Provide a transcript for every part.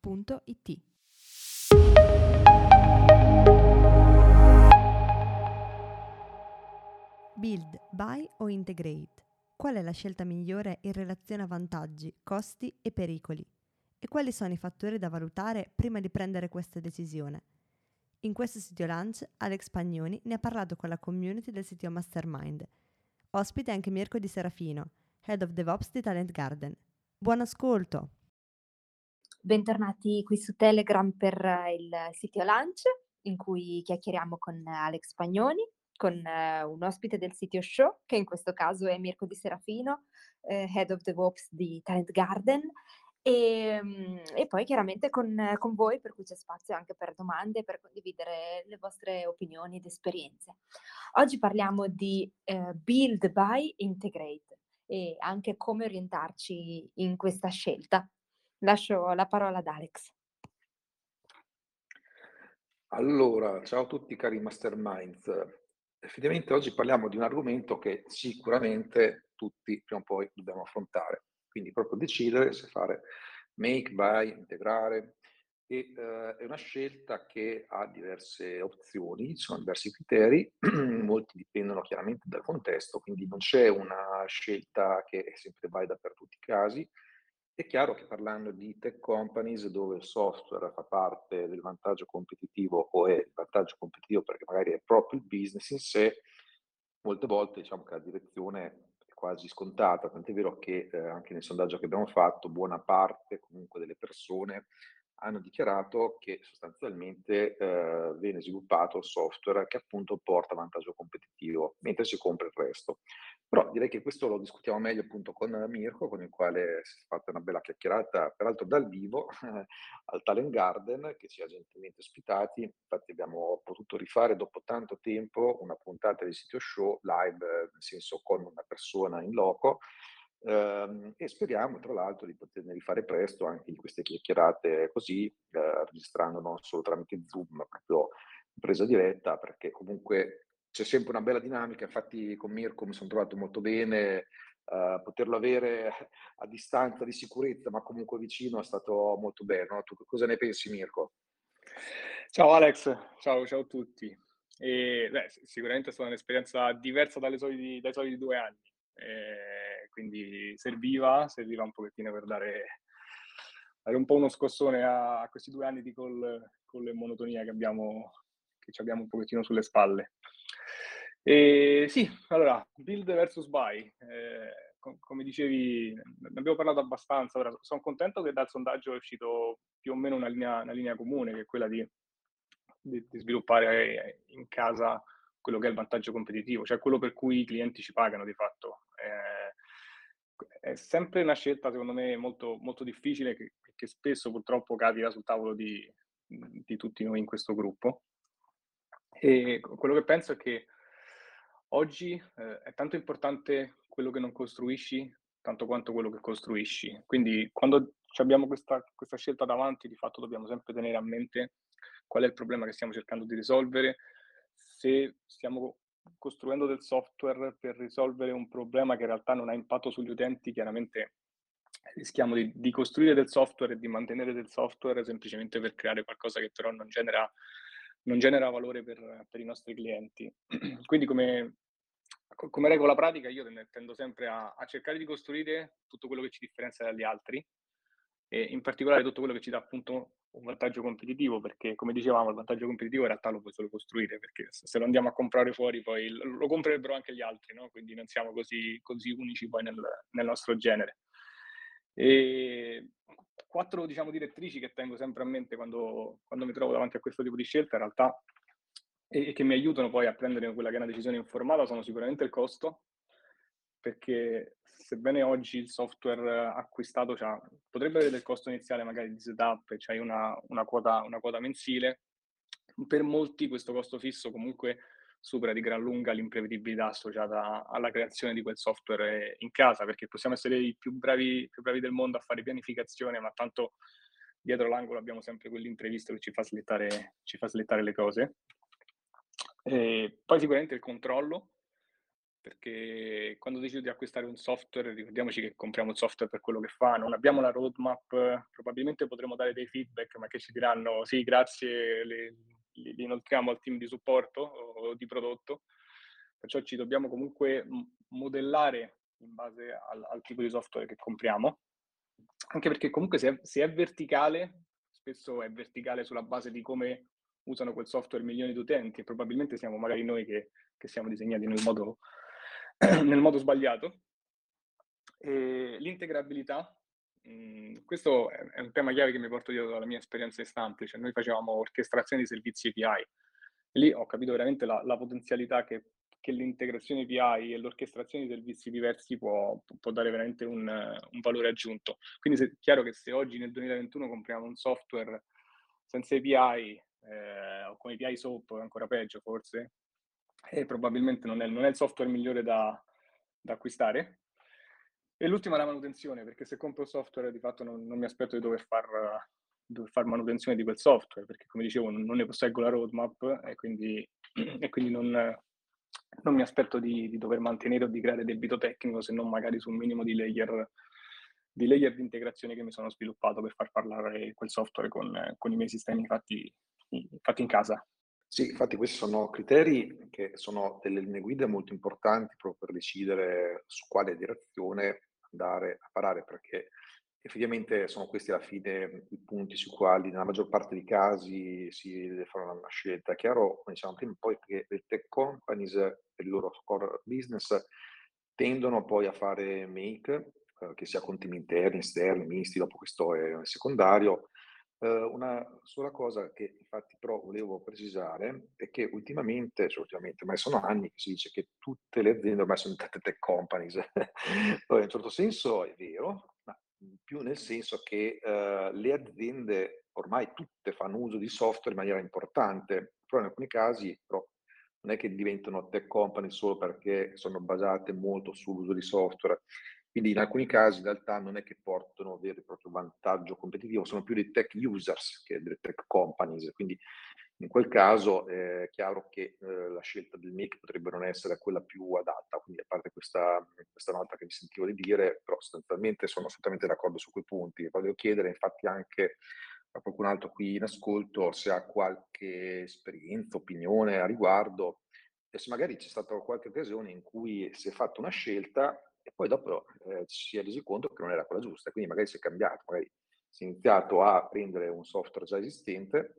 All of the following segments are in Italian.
www.it. Build, buy o integrate? Qual è la scelta migliore in relazione a vantaggi, costi e pericoli? E quali sono i fattori da valutare prima di prendere questa decisione? In questo sito lunch Alex Pagnoni ne ha parlato con la community del sito Mastermind. Ospite anche Mirko Di Serafino, Head of DevOps di Talent Garden. Buon ascolto! Bentornati qui su Telegram per il sito Lunch, in cui chiacchieriamo con Alex Pagnoni, con uh, un ospite del sito Show, che in questo caso è Mirko Di Serafino, uh, Head of DevOps di Talent Garden, e, um, e poi chiaramente con, con, voi, per cui c'è spazio anche per domande, per condividere le vostre opinioni ed esperienze. Oggi parliamo di uh, Build by Integrate e anche come orientarci in questa scelta. Lascio la parola ad Alex. Allora, ciao a tutti cari masterminds. Effettivamente oggi parliamo di un argomento che sicuramente tutti prima o poi dobbiamo affrontare. Quindi proprio decidere se fare make, buy, integrare. E, eh, è una scelta che ha diverse opzioni, ci sono diversi criteri, molti dipendono chiaramente dal contesto, quindi non c'è una scelta che è sempre valida per tutti i casi è chiaro che parlando di tech companies dove il software fa parte del vantaggio competitivo o è il vantaggio competitivo perché magari è proprio il business in sé, molte volte diciamo che la direzione è quasi scontata, tant'è vero che eh, anche nel sondaggio che abbiamo fatto buona parte comunque delle persone hanno dichiarato che sostanzialmente eh, viene sviluppato il software che appunto porta vantaggio competitivo, mentre si compra il resto. Però direi che questo lo discutiamo meglio appunto con Mirko, con il quale si è fatta una bella chiacchierata, peraltro dal vivo, al Talent Garden, che ci ha gentilmente ospitati. Infatti abbiamo potuto rifare dopo tanto tempo una puntata di sito show live, nel senso con una persona in loco, ehm, e speriamo tra l'altro di poterne rifare presto anche di queste chiacchierate così, eh, registrando non solo tramite Zoom, ma proprio in presa diretta, perché comunque c'è sempre una bella dinamica, infatti con Mirko mi sono trovato molto bene, uh, poterlo avere a distanza di sicurezza ma comunque vicino è stato molto bello. No? Tu cosa ne pensi Mirko? Ciao Alex, ciao, ciao a tutti. E, beh, sicuramente è stata un'esperienza diversa soliti, dai soliti due anni, e quindi serviva, serviva un pochettino per dare, dare un po' uno scossone a, a questi due anni di call, call e monotonia che abbiamo, che ci abbiamo un pochettino sulle spalle. E sì, allora, build versus buy. Eh, com- come dicevi, ne abbiamo parlato abbastanza. Ora, sono contento che dal sondaggio è uscito più o meno una linea, una linea comune, che è quella di, di, di, sviluppare in casa quello che è il vantaggio competitivo, cioè quello per cui i clienti ci pagano di fatto. Eh, è sempre una scelta, secondo me, molto, molto difficile, che, che spesso purtroppo capita sul tavolo di, di tutti noi in questo gruppo. E quello che penso è che oggi eh, è tanto importante quello che non costruisci, tanto quanto quello che costruisci. Quindi quando abbiamo questa, questa scelta davanti, di fatto dobbiamo sempre tenere a mente qual è il problema che stiamo cercando di risolvere, se stiamo costruendo del software per risolvere un problema che in realtà non ha impatto sugli utenti, chiaramente rischiamo di, di costruire del software e di mantenere del software semplicemente per creare qualcosa che però non genera non genera valore per, per i nostri clienti. Quindi come, come, regola pratica io tendo sempre a, a, cercare di costruire tutto quello che ci differenzia dagli altri e in particolare tutto quello che ci dà appunto un vantaggio competitivo perché come dicevamo il vantaggio competitivo in realtà lo puoi solo costruire perché se lo andiamo a comprare fuori poi lo comprerebbero anche gli altri, no? quindi non siamo così, così unici poi nel, nel nostro genere. E quattro diciamo, direttrici che tengo sempre a mente quando, quando mi trovo davanti a questo tipo di scelta, in realtà, e, e, che mi aiutano poi a prendere quella che è una decisione informata, sono sicuramente il costo, perché sebbene oggi il software acquistato cioè, potrebbe avere del costo iniziale magari di setup, cioè una, una, quota, una quota mensile, per molti questo costo fisso comunque supera di gran lunga l'imprevedibilità associata alla creazione di quel software in casa, perché possiamo essere i più bravi, più bravi del mondo a fare pianificazione, ma tanto dietro l'angolo abbiamo sempre quell'imprevisto che ci fa slittare, ci fa slittare le cose. E poi sicuramente il controllo, perché quando decido di acquistare un software, ricordiamoci che compriamo il software per quello che fa, non abbiamo la roadmap, probabilmente potremo dare dei feedback, ma che ci diranno sì, grazie, li, li inoltriamo al team di supporto o di prodotto, perciò ci dobbiamo comunque modellare in base al, al tipo di software che compriamo, anche perché comunque se è, se è verticale, spesso è verticale sulla base di come usano quel software milioni di utenti e probabilmente siamo magari noi che, che siamo disegnati nel modo, nel modo sbagliato. E l'integrabilità Mhmm, questo è un tema chiave che mi porto dietro dalla mia esperienza in Stampli, cioè noi facevamo orchestrazione di servizi API. Lì ho capito veramente la, la potenzialità che, che, l'integrazione API e l'orchestrazione di servizi diversi può, può dare veramente un, un, valore aggiunto. Quindi è chiaro che se oggi nel 2021 compriamo un software senza API eh, o con API SOAP, ancora peggio forse, eh, probabilmente non è, non è, il software migliore da, da acquistare, e l'ultima è la manutenzione, perché se compro software di fatto non, non mi aspetto di dover far, dover far, manutenzione di quel software, perché come dicevo non, non ne posseggo la roadmap e quindi, e quindi non, non, mi aspetto di, di, dover mantenere o di creare debito tecnico, se non magari su un minimo di layer di layer di integrazione che mi sono sviluppato per far parlare quel software con, con i miei sistemi fatti, fatti in casa. Sì, infatti questi sono criteri che sono delle linee guida molto importanti proprio per decidere su quale direzione andare a parare, perché effettivamente sono questi alla fine i punti sui quali nella maggior parte dei casi si deve fare una scelta. Chiaro, come dicevamo prima, poi che le tech companies per il loro core business tendono poi a fare make, eh, che sia con team interni, esterni, misti, dopo questo è secondario. Eh, una sola cosa che infatti però volevo precisare è che ultimamente, cioè ultimamente, ma sono anni che si dice che tutte le aziende ormai sono diventate tech companies. in un certo senso è vero, ma più nel senso che uh, le aziende ormai tutte fanno uso di software in maniera importante, però in alcuni casi però, non è che diventano tech company solo perché sono basate molto sull'uso di software, quindi in alcuni casi in realtà non è che portano vero e proprio vantaggio competitivo, sono più dei tech users che delle tech companies. Quindi in quel caso è chiaro che eh, la scelta del make potrebbe non essere quella più adatta. Quindi a parte questa, questa nota che mi sentivo di dire, però sostanzialmente sono assolutamente d'accordo su quei punti. Voglio chiedere infatti anche a qualcun altro qui in ascolto se ha qualche esperienza, opinione a riguardo e se magari c'è stata qualche occasione in cui si è fatta una scelta e poi dopo eh, si è resi conto che non era quella giusta, quindi magari si è cambiato, magari si è iniziato a prendere un software già esistente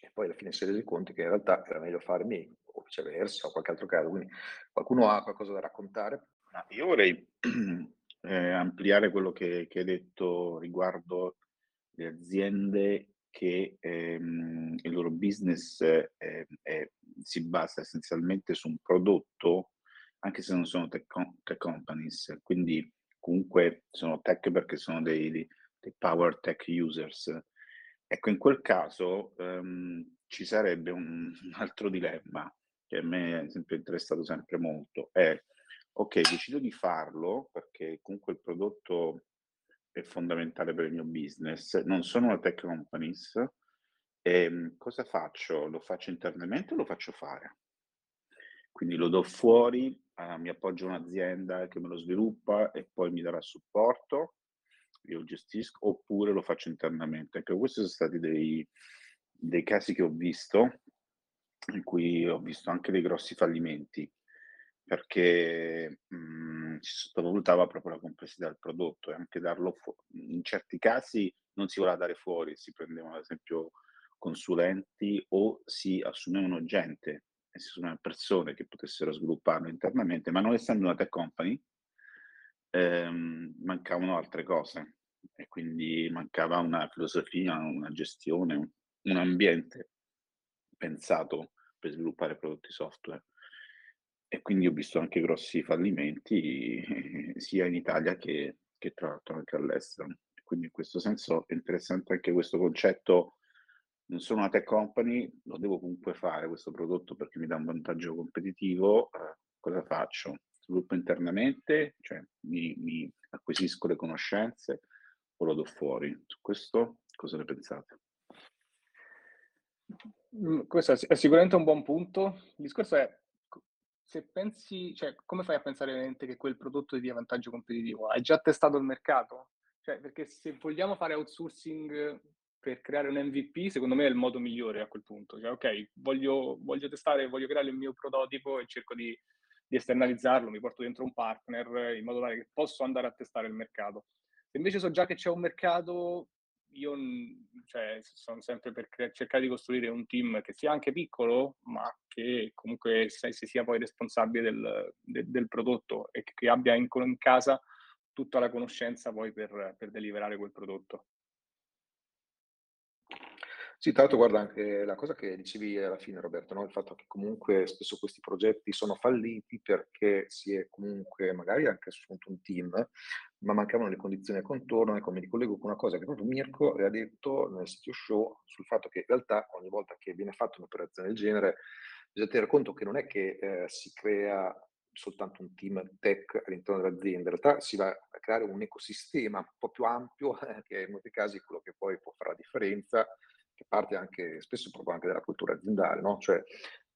e poi alla fine si è resi conto che in realtà era meglio fare me o viceversa o qualche altro caso. Quindi qualcuno ha qualcosa da raccontare? Io vorrei eh, ampliare quello che, che, hai detto riguardo le aziende che ehm, il loro business eh, è, si basa essenzialmente su un prodotto anche se non sono tech, tech companies, quindi comunque sono tech perché sono dei, dei, dei power tech users. Ecco, in quel caso um, ci sarebbe un, un, altro dilemma che a me è sempre interessato sempre molto, è ok, decido di farlo perché comunque il prodotto è fondamentale per il mio business, non sono una tech companies, ehm, cosa faccio? Lo faccio internamente o lo faccio fare? Quindi lo do fuori, uh, mi appoggio un'azienda che me lo sviluppa e poi mi darà supporto, io gestisco, oppure lo faccio internamente. Ecco, questi sono stati dei, dei casi che ho visto, in cui ho visto anche dei grossi fallimenti, perché mh, mhmm, si sottovalutava proprio la complessità del prodotto e anche darlo fuori. In certi casi non si voleva dare fuori, si prendevano ad esempio consulenti o si assumevano gente si sono persone che potessero svilupparlo internamente, ma non essendo una tech company, ehm, mancavano altre cose e quindi mancava una filosofia, una gestione, un ambiente pensato per sviluppare prodotti software. e quindi ho visto anche grossi fallimenti sia in Italia che, che tra l'altro anche all'estero. Quindi in questo senso è interessante anche questo concetto, non sono una tech company, lo devo comunque fare questo prodotto perché mi dà un vantaggio competitivo, eh, cosa faccio? Sviluppo internamente, cioè mi, mi acquisisco le conoscenze o lo do fuori? Su questo cosa ne pensate? Mm, questo è sicuramente un buon punto. Il discorso è se pensi, cioè, come fai a pensare veramente che quel prodotto ti dia vantaggio competitivo? Hai già testato il mercato? Cioè, perché se vogliamo fare outsourcing per creare un MVP, secondo me è il modo migliore a quel punto. Cioè, ok, voglio, voglio testare, voglio creare il mio prototipo e cerco di, di esternalizzarlo, mi porto dentro un partner in modo tale che posso andare a testare il mercato. Se invece so già che c'è un mercato, io cioè, sono sempre per cre- cercare di costruire un team che sia anche piccolo, ma che comunque se, se sia poi responsabile del, de, del, prodotto e che abbia in, in, casa tutta la conoscenza poi per, per deliberare quel prodotto. Sì, tra l'altro guarda anche la cosa che dicevi alla fine Roberto, no? il fatto che comunque spesso questi progetti sono falliti perché si è comunque magari anche assunto un team, ma mancavano le condizioni a contorno e come mi ricollego con una cosa che proprio Mirko aveva detto nel sito show sul fatto che in realtà ogni volta che viene fatta un'operazione del genere bisogna tenere conto che non è che eh, si crea soltanto un team tech all'interno dell'azienda, in realtà si va a creare un ecosistema un po' più ampio, eh, che in molti casi è quello che poi può fare la differenza che parte anche spesso proprio anche dalla cultura aziendale, no? Cioè,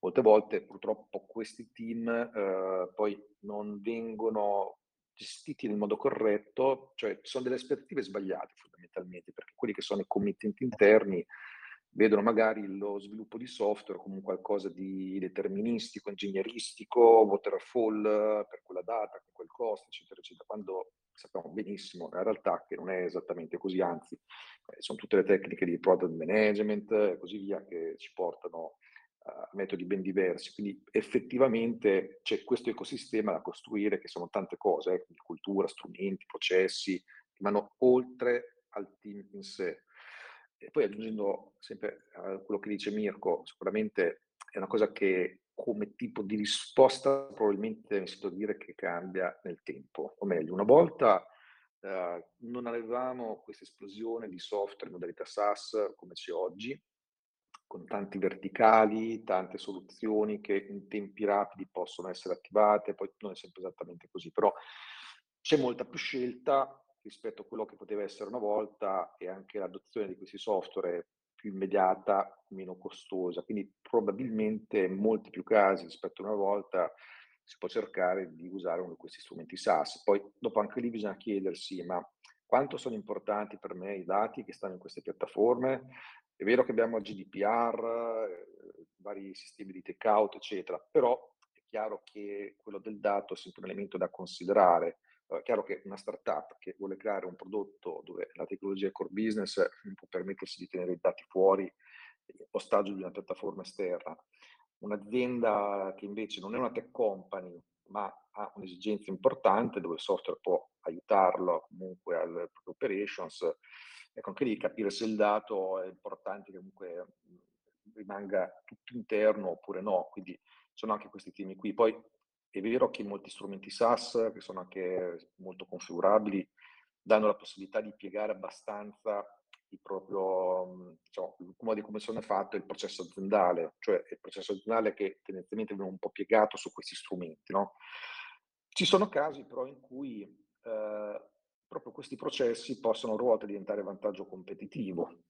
molte volte purtroppo questi team eh, poi non vengono gestiti nel modo corretto, cioè sono delle aspettative sbagliate fondamentalmente, perché quelli che sono i committenti interni vedono magari lo sviluppo di software come qualcosa di deterministico, ingegneristico, waterfall per quella data, con quel costo, eccetera, eccetera, quando sappiamo benissimo in realtà che non è esattamente così, anzi eh, sono tutte le tecniche di product management e così via che ci portano a metodi ben diversi. Quindi effettivamente c'è questo ecosistema da costruire che sono tante cose, eh, cultura, strumenti, processi, che vanno oltre al team in sé. E poi aggiungendo sempre a quello che dice Mirko, sicuramente è una cosa che come tipo di risposta probabilmente mi sento dire che cambia nel tempo. O meglio, una volta eh, non avevamo questa esplosione di software in modalità SaaS come c'è oggi, con tanti verticali, tante soluzioni che in tempi rapidi possono essere attivate, poi non è sempre esattamente così, però c'è molta più scelta rispetto a quello che poteva essere una volta e anche l'adozione di questi software più immediata, meno costosa. Quindi probabilmente in molti più casi rispetto a una volta si può cercare di usare uno di questi strumenti SaaS. Poi dopo anche lì bisogna chiedersi, ma quanto sono importanti per me i dati che stanno in queste piattaforme? È vero che abbiamo il GDPR, eh, vari sistemi di take-out, eccetera, però è chiaro che quello del dato è sempre un elemento da considerare è chiaro che una startup che vuole creare un prodotto dove la tecnologia è core business non può permettersi di tenere i dati fuori ostaggio di una piattaforma esterna. Un'azienda che invece non è una tech company, ma ha un'esigenza importante dove il software può aiutarlo comunque alle proprie operations, ecco anche lì capire se il dato è importante che comunque rimanga tutto interno oppure no, quindi sono anche questi temi qui. Poi è vero che molti strumenti SaaS, che sono anche molto configurabili, danno la possibilità di piegare abbastanza il proprio, diciamo, modo di come sono fatto il processo aziendale, cioè il processo aziendale che tendenzialmente viene un po' piegato su questi strumenti. No? Ci sono casi però in cui eh, proprio questi processi possono a volte diventare vantaggio competitivo,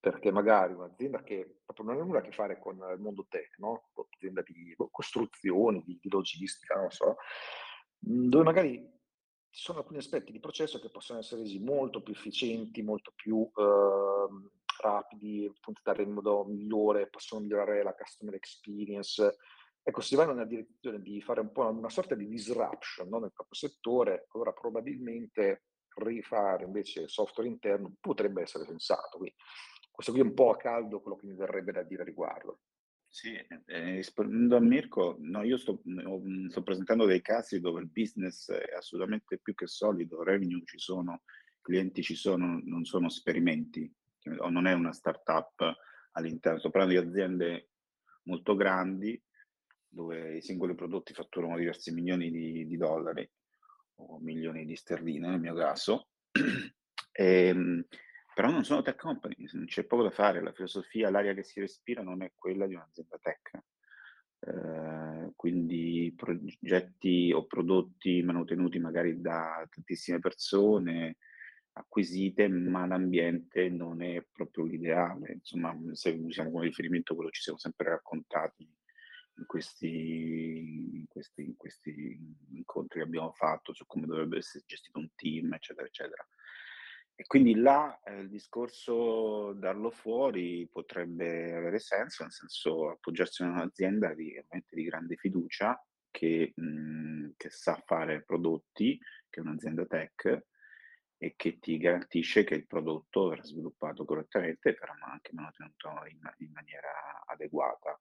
perché magari un'azienda che non ha nulla a che fare con il mondo tech, no? un'azienda di costruzioni, di, di logistica, non so, mhmm, dove magari ci sono alcuni aspetti di processo che possono essere resi molto più efficienti, molto più eh, rapidi, funzionare in modo migliore, possono migliorare la customer experience. Ecco, si va nella direzione di fare un po' una sorta di disruption no? nel proprio settore, allora probabilmente rifare invece software interno potrebbe essere sensato. Quindi questo qui è un po' a caldo quello che mi verrebbe da dire a riguardo. Sì, eh, rispondendo a Mirko, no, io sto, mm, sto, presentando dei casi dove il business è assolutamente più che solido, revenue ci sono, clienti ci sono, non sono esperimenti, o non è una startup all'interno, sto parlando di aziende molto grandi dove i singoli prodotti fatturano diversi milioni di, di dollari o milioni di sterline nel mio caso. e, ehm, però non sono tech company, c'è poco da fare, la filosofia, l'aria che si respira non è quella di un'azienda tech. Eh, quindi progetti o prodotti manutenuti magari da tantissime persone, acquisite, ma l'ambiente non è proprio l'ideale. Insomma, se usiamo come riferimento quello che ci siamo sempre raccontati in questi, in questi, in questi incontri che abbiamo fatto su come dovrebbe essere gestito un team, eccetera, eccetera. E quindi là eh, il discorso darlo fuori potrebbe avere senso, nel senso appoggiarsi a un'azienda di, di grande fiducia che, mh, mhmm, che, sa fare prodotti, che è un'azienda tech e che ti garantisce che il prodotto verrà sviluppato correttamente e anche mantenuto in, in maniera adeguata.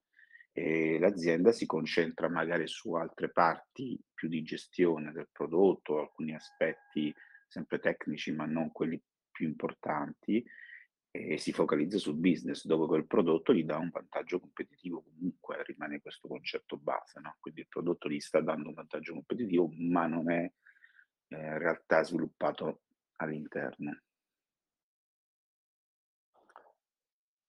E l'azienda si concentra magari su altre parti più di gestione del prodotto, alcuni aspetti sempre tecnici ma non quelli più importanti e si focalizza sul business dove quel prodotto gli dà un vantaggio competitivo comunque rimane questo concetto base no? quindi il prodotto gli sta dando un vantaggio competitivo ma non è eh, in realtà sviluppato all'interno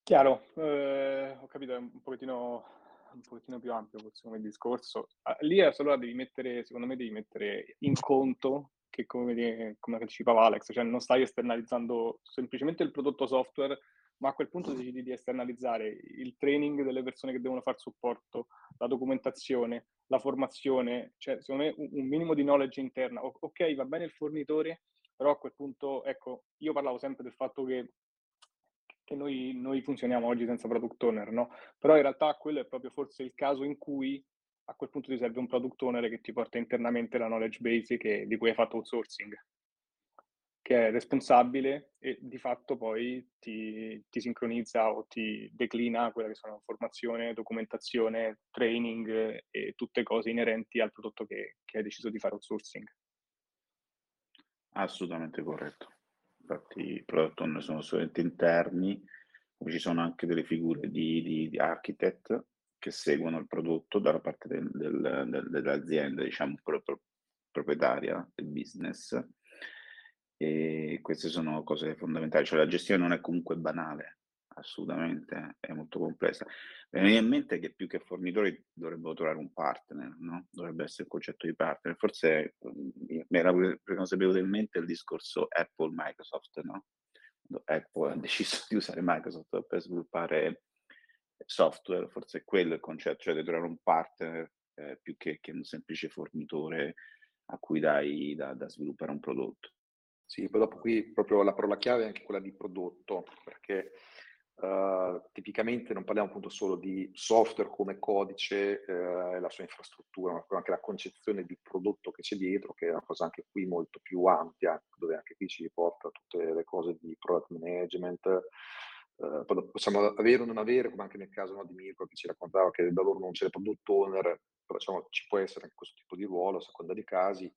chiaro eh, ho capito è un pochettino un pochettino più ampio forse come discorso ah, lì solo devi mettere secondo me devi mettere in conto che come, come anticipava Alex, cioè non stai esternalizzando semplicemente il prodotto software, ma a quel punto decidi di esternalizzare il training delle persone che devono fare supporto, la documentazione, la formazione, cioè secondo me un, minimo di knowledge interna. O, ok, va bene il fornitore, però a quel punto, ecco, io parlavo sempre del fatto che, che noi, noi funzioniamo oggi senza product owner, no? Però in realtà quello è proprio forse il caso in cui a quel punto ti serve un product owner che ti porta internamente la knowledge base che, di cui hai fatto outsourcing, che è responsabile e di fatto poi ti, ti, sincronizza o ti declina quella che sono formazione, documentazione, training e tutte cose inerenti al prodotto che, che hai deciso di fare outsourcing. Assolutamente corretto. Infatti i product owner sono solamente interni, ci sono anche delle figure di, di, di architect che seguono il prodotto dalla parte del, del, del, dell'azienda, diciamo, pro, pro, proprietaria del business. E queste sono cose fondamentali, cioè la gestione non è comunque banale, assolutamente, è molto complessa. Mi viene in mente che più che fornitori dovrebbero trovare un partner, no? Dovrebbe essere il concetto di partner. Forse mi era consapevolmente il discorso Apple-Microsoft, no? Apple ha deciso di usare Microsoft per sviluppare software, forse è quello il concetto, cioè di trovare un partner eh, più che, che, un semplice fornitore a cui dai da, da, sviluppare un prodotto. Sì, poi dopo qui proprio la parola chiave è anche quella di prodotto, perché uh, tipicamente non parliamo appunto solo di software come codice uh, e la sua infrastruttura, ma anche la concezione di prodotto che c'è dietro, che è una cosa anche qui molto più ampia, dove anche qui ci porta tutte le cose di product management, Uh, possiamo avere o non avere, come anche nel caso no, di Mirko che ci raccontava che da loro non c'è il product owner, però diciamo, ci può essere anche questo tipo di ruolo a seconda dei casi.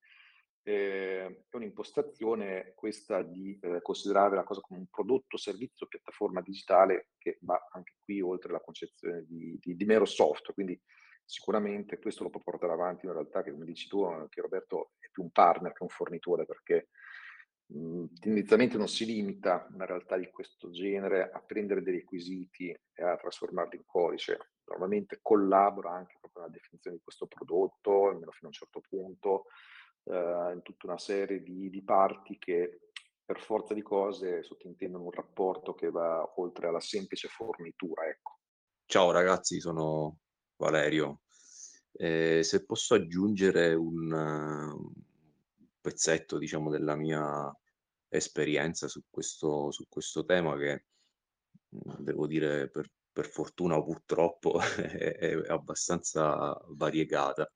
Eh, è un'impostazione questa di eh, considerare la cosa come un prodotto, servizio, piattaforma digitale che va anche qui oltre la concezione di, di, di mero software. Quindi sicuramente questo lo può portare avanti in realtà che come dici tu, che Roberto è più un partner che un fornitore perché tendenzialmente non si limita una realtà di questo genere a prendere dei requisiti e a trasformarli in codice. Normalmente collabora anche proprio nella definizione di questo prodotto, almeno fino a un certo punto, eh, in tutta una serie di, di, parti che per forza di cose sottintendono un rapporto che va oltre alla semplice fornitura. Ecco. Ciao ragazzi, sono Valerio. Eh, se posso aggiungere un, pezzetto, diciamo, della mia esperienza su questo, su questo tema che mhmm, devo dire per, per fortuna o purtroppo è, è, abbastanza variegata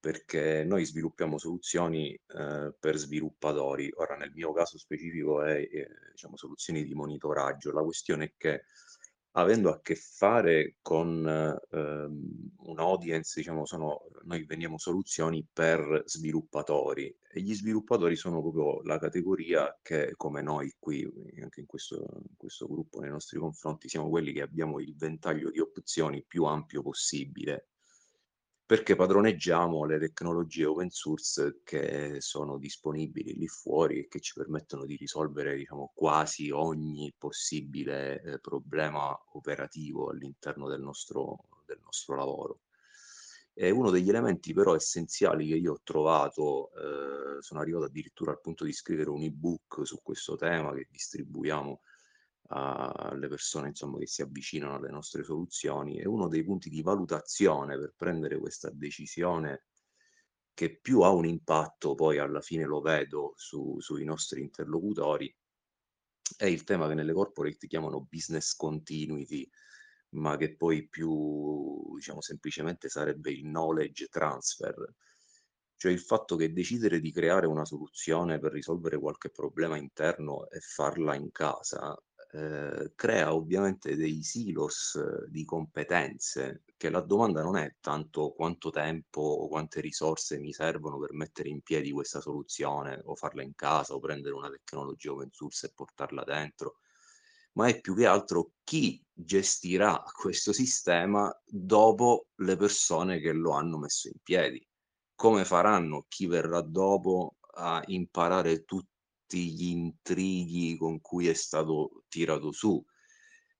perché noi sviluppiamo soluzioni eh, per sviluppatori. Ora nel mio caso specifico è, è diciamo, soluzioni di monitoraggio. La questione è che avendo a che fare con ehm, un audience, diciamo, sono, noi vendiamo soluzioni per sviluppatori e gli sviluppatori sono proprio la categoria che, come noi qui, anche in questo, in questo gruppo, nei nostri confronti, siamo quelli che abbiamo il ventaglio di opzioni più ampio possibile. Perché padroneggiamo le tecnologie open source che sono disponibili lì fuori e che ci permettono di risolvere diciamo, quasi ogni possibile eh, problema operativo all'interno del nostro, del nostro lavoro. E uno degli elementi però essenziali che io ho trovato, eh, sono arrivato addirittura al punto di scrivere un ebook su questo tema che distribuiamo alle persone insomma, che si avvicinano alle nostre soluzioni, è uno dei punti di valutazione per prendere questa decisione che più ha un impatto, poi alla fine lo vedo su, sui nostri interlocutori, è il tema che nelle corporate chiamano business continuity, ma che poi più diciamo semplicemente sarebbe il knowledge transfer, cioè il fatto che decidere di creare una soluzione per risolvere qualche problema interno e farla in casa eh, crea ovviamente dei silos eh, di competenze, che la domanda non è tanto quanto tempo o quante risorse mi servono per mettere in piedi questa soluzione o farla in casa o prendere una tecnologia open source e portarla dentro, ma è più che altro chi gestirà questo sistema dopo le persone che lo hanno messo in piedi. Come faranno chi verrà dopo a imparare tutti tutti gli intrighi con cui è stato tirato su.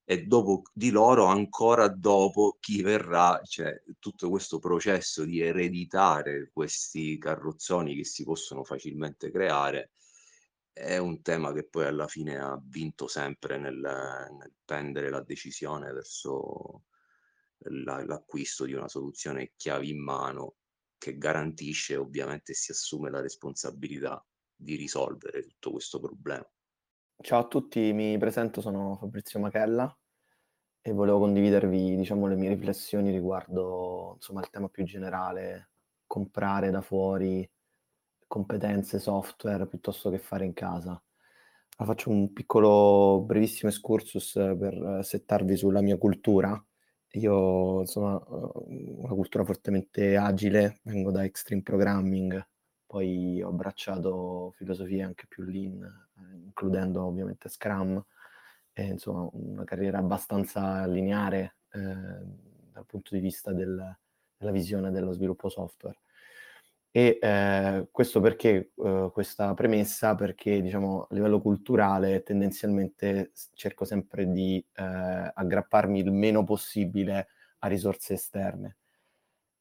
E dopo di loro ancora dopo chi verrà, cioè tutto questo processo di ereditare questi carrozzoni che si possono facilmente creare è un tema che poi alla fine ha vinto sempre nel, nel prendere la decisione verso la, l'acquisto di una soluzione chiavi in mano che garantisce ovviamente si assume la responsabilità di risolvere tutto questo problema. Ciao a tutti, mi presento, sono Fabrizio Machella e volevo condividervi diciamo, le mie riflessioni riguardo insomma, il tema più generale, comprare da fuori competenze, software piuttosto che fare in casa. Allora, faccio un piccolo, brevissimo excursus per settarvi sulla mia cultura. Io, insomma, ho una cultura fortemente agile, vengo da extreme programming, poi ho abbracciato filosofie anche più lean, eh, includendo ovviamente Scrum, e insomma una carriera abbastanza lineare eh, dal punto di vista del, della visione dello sviluppo software. E eh, questo perché eh, questa premessa? Perché diciamo a livello culturale tendenzialmente cerco sempre di eh, aggrapparmi il meno possibile a risorse esterne.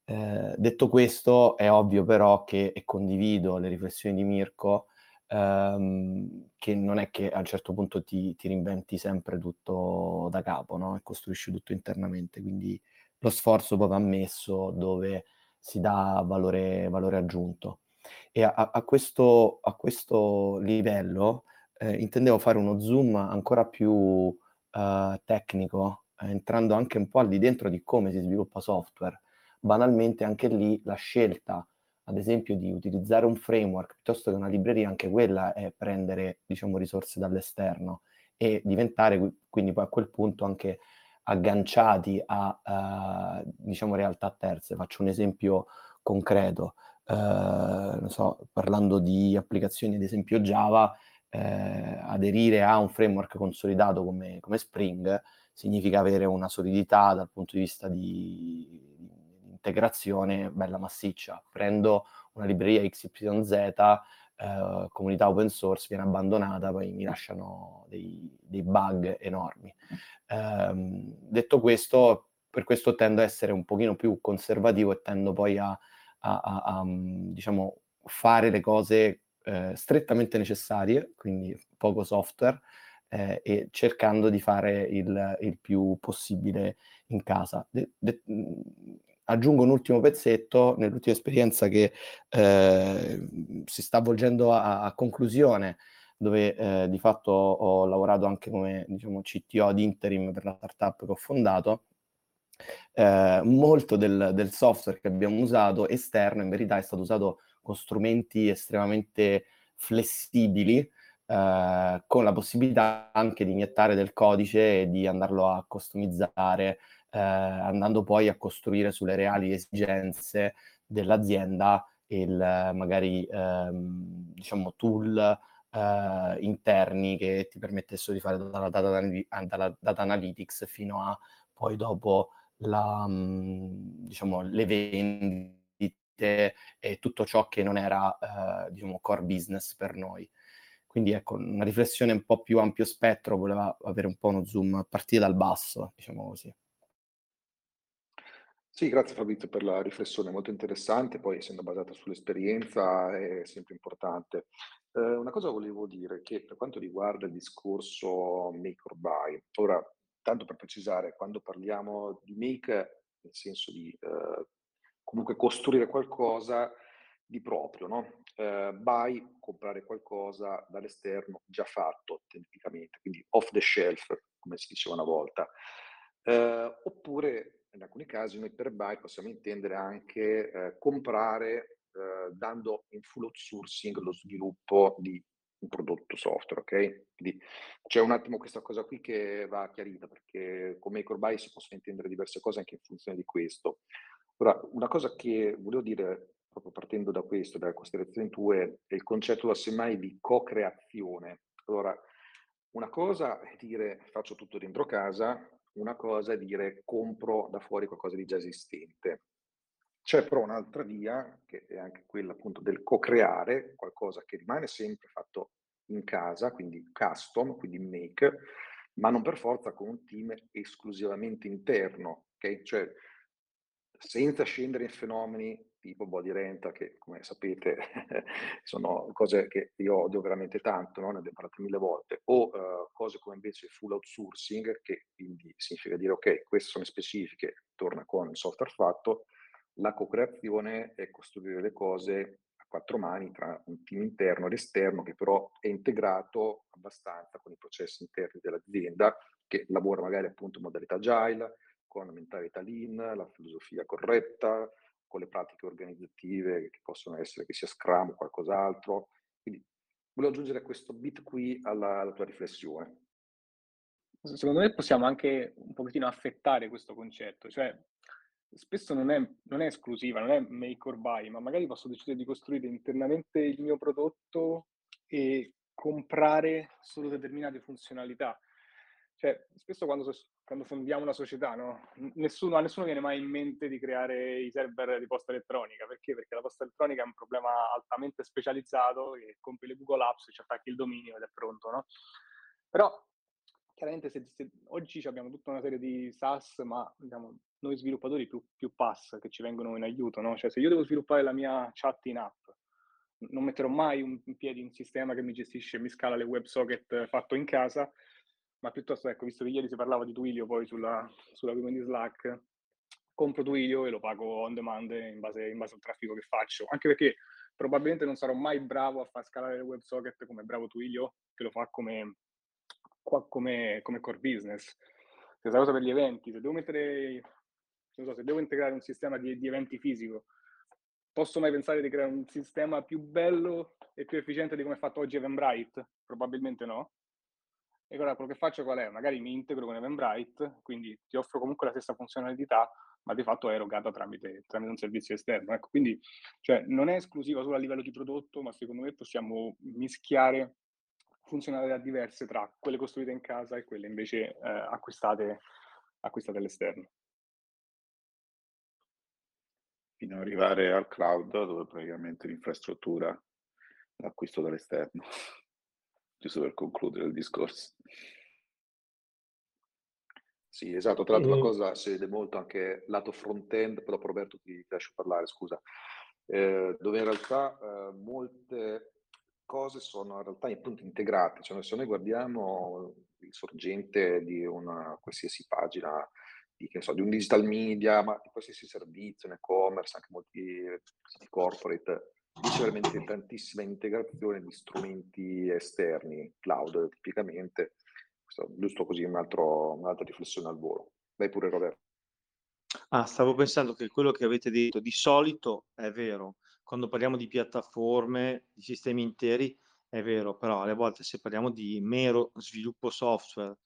Eh, detto questo, è ovvio però che, e condivido le riflessioni di Mirko, ehm, che non è che a un certo punto ti, ti reinventi sempre tutto da capo no? e costruisci tutto internamente, quindi lo sforzo va ammesso dove si dà valore, valore aggiunto. E a, a, questo, a questo, livello eh, intendevo fare uno zoom ancora più eh, tecnico, eh, entrando anche un po' al di dentro di come si sviluppa software banalmente anche lì la scelta, ad esempio, di utilizzare un framework piuttosto che una libreria, anche quella è prendere, diciamo, risorse dall'esterno e diventare quindi poi a quel punto anche agganciati a, uh, diciamo, realtà terze. Faccio un esempio concreto, uh, so, parlando di applicazioni, ad esempio Java, eh, aderire a un framework consolidato come, come Spring significa avere una solidità dal punto di vista di, integrazione bella massiccia. Prendo una libreria XYZ, eh, comunità open source, viene abbandonata, poi mi lasciano dei, dei bug enormi. Eh, detto questo, per questo tendo a essere un pochino più conservativo e tendo poi a, a, a, a diciamo, fare le cose eh, strettamente necessarie, quindi poco software, eh, e cercando di fare il, il, più possibile in casa. De, de, aggiungo un ultimo pezzetto nell'ultima esperienza che eh, si sta avvolgendo a, a conclusione, dove eh, di fatto ho lavorato anche come diciamo, CTO di interim per la startup che ho fondato. Eh, molto del, del, software che abbiamo usato esterno in verità è stato usato con strumenti estremamente flessibili, eh, con la possibilità anche di iniettare del codice e di andarlo a customizzare eh, andando poi a costruire sulle reali esigenze dell'azienda il magari ehm, diciamo tool eh, interni che ti permettessero di fare dalla data, dalla data, analytics fino a poi dopo la, diciamo, le vendite e tutto ciò che non era eh, diciamo, core business per noi. Quindi ecco, una riflessione un po' più ampio spettro voleva avere un po' uno zoom a partire dal basso, diciamo così. Sì, grazie Fabrizio per la riflessione molto interessante, poi essendo basata sull'esperienza è sempre importante. Eh, una cosa volevo dire che per quanto riguarda il discorso make or buy, ora tanto per precisare, quando parliamo di make, nel senso di eh, comunque costruire qualcosa di proprio, no? Eh, buy, comprare qualcosa dall'esterno già fatto tecnicamente, quindi off the shelf, come si diceva una volta. Eh, oppure in alcuni casi noi per buy possiamo intendere anche eh, comprare eh, dando in full outsourcing lo sviluppo di un prodotto software, ok? Quindi c'è un attimo questa cosa qui che va chiarita perché con make or buy si possono intendere diverse cose anche in funzione di questo. Ora, una cosa che volevo dire proprio partendo da questo, dalle considerazioni tue, è il concetto semmai di co-creazione. Allora, una cosa è dire faccio tutto dentro casa, una cosa è dire compro da fuori qualcosa di già esistente. C'è però un'altra via, che è anche quella appunto del co-creare qualcosa che rimane sempre fatto in casa, quindi custom, quindi make, ma non per forza con un team esclusivamente interno, ok? Cioè, senza scendere in fenomeni tipo body rental, che come sapete sono cose che io odio veramente tanto, no? ne abbiamo parlato mille volte, o uh, cose come invece full outsourcing, che quindi significa dire ok, queste sono specifiche, torna con il software fatto, la co-creazione è costruire le cose a quattro mani tra un team interno ed esterno che però è integrato abbastanza con i processi interni dell'azienda, che lavora magari appunto in modalità agile, con mentalità lean, la filosofia corretta, con le pratiche organizzative che possono essere che sia Scrum o qualcos'altro. Quindi volevo aggiungere questo bit qui alla, alla tua riflessione. Secondo me possiamo anche un pochettino affettare questo concetto, cioè spesso non è, non è, esclusiva, non è make or buy, ma magari posso decidere di costruire internamente il mio prodotto e comprare solo determinate funzionalità. Cioè, spesso quando, quando fondiamo una società, no? nessuno, a nessuno viene mai in mente di creare i server di posta elettronica. Perché? Perché la posta elettronica è un problema altamente specializzato che compri le Google Apps, ci attacchi il dominio ed è pronto, no? Però, chiaramente, se, se oggi abbiamo tutta una serie di SaaS, ma diciamo, noi sviluppatori più, più pass che ci vengono in aiuto, no? Cioè, se io devo sviluppare la mia chat in app, non metterò mai un, in piedi un sistema che mi gestisce e mi scala le WebSocket fatto in casa, ma piuttosto, ecco, visto che ieri si parlava di Twilio poi sulla, sulla community Slack, compro Twilio e lo pago on demand in base, in base, al traffico che faccio, anche perché probabilmente non sarò mai bravo a far scalare le WebSocket come bravo Twilio, che lo fa come, come, come core business. Stessa cosa per gli eventi, se devo mettere, so, se devo integrare un sistema di, di eventi fisico, posso mai pensare di creare un sistema più bello e più efficiente di come è fatto oggi Eventbrite? Probabilmente no. E allora quello che faccio qual è? Magari mi integro con Eventbrite, quindi ti offro comunque la stessa funzionalità, ma di fatto è erogata tramite, tramite un servizio esterno. Ecco, quindi cioè, non è esclusiva solo a livello di prodotto, ma secondo me possiamo mischiare funzionalità diverse tra quelle costruite in casa e quelle invece eh, acquistate, acquistate all'esterno. Fino ad arrivare al cloud, dove praticamente l'infrastruttura l'acquisto dall'esterno giusto per concludere il discorso. Sì, esatto. Tra l'altro, una cosa si vede molto anche lato front-end, però Roberto ti lascio parlare, scusa, eh, dove in realtà eh, molte cose sono in realtà appunto integrate. Cioè, se noi guardiamo il sorgente di una qualsiasi pagina di, so, di un digital media, ma di qualsiasi servizio, un e-commerce, anche molti siti corporate, c'è veramente tantissima integrazione di strumenti esterni, cloud tipicamente, Questo, giusto così un altro, un'altra riflessione al volo. Vai pure Roberto. Ah, stavo pensando che quello che avete detto di solito è vero, quando parliamo di piattaforme, di sistemi interi, è vero, però alle volte se parliamo di mero sviluppo software,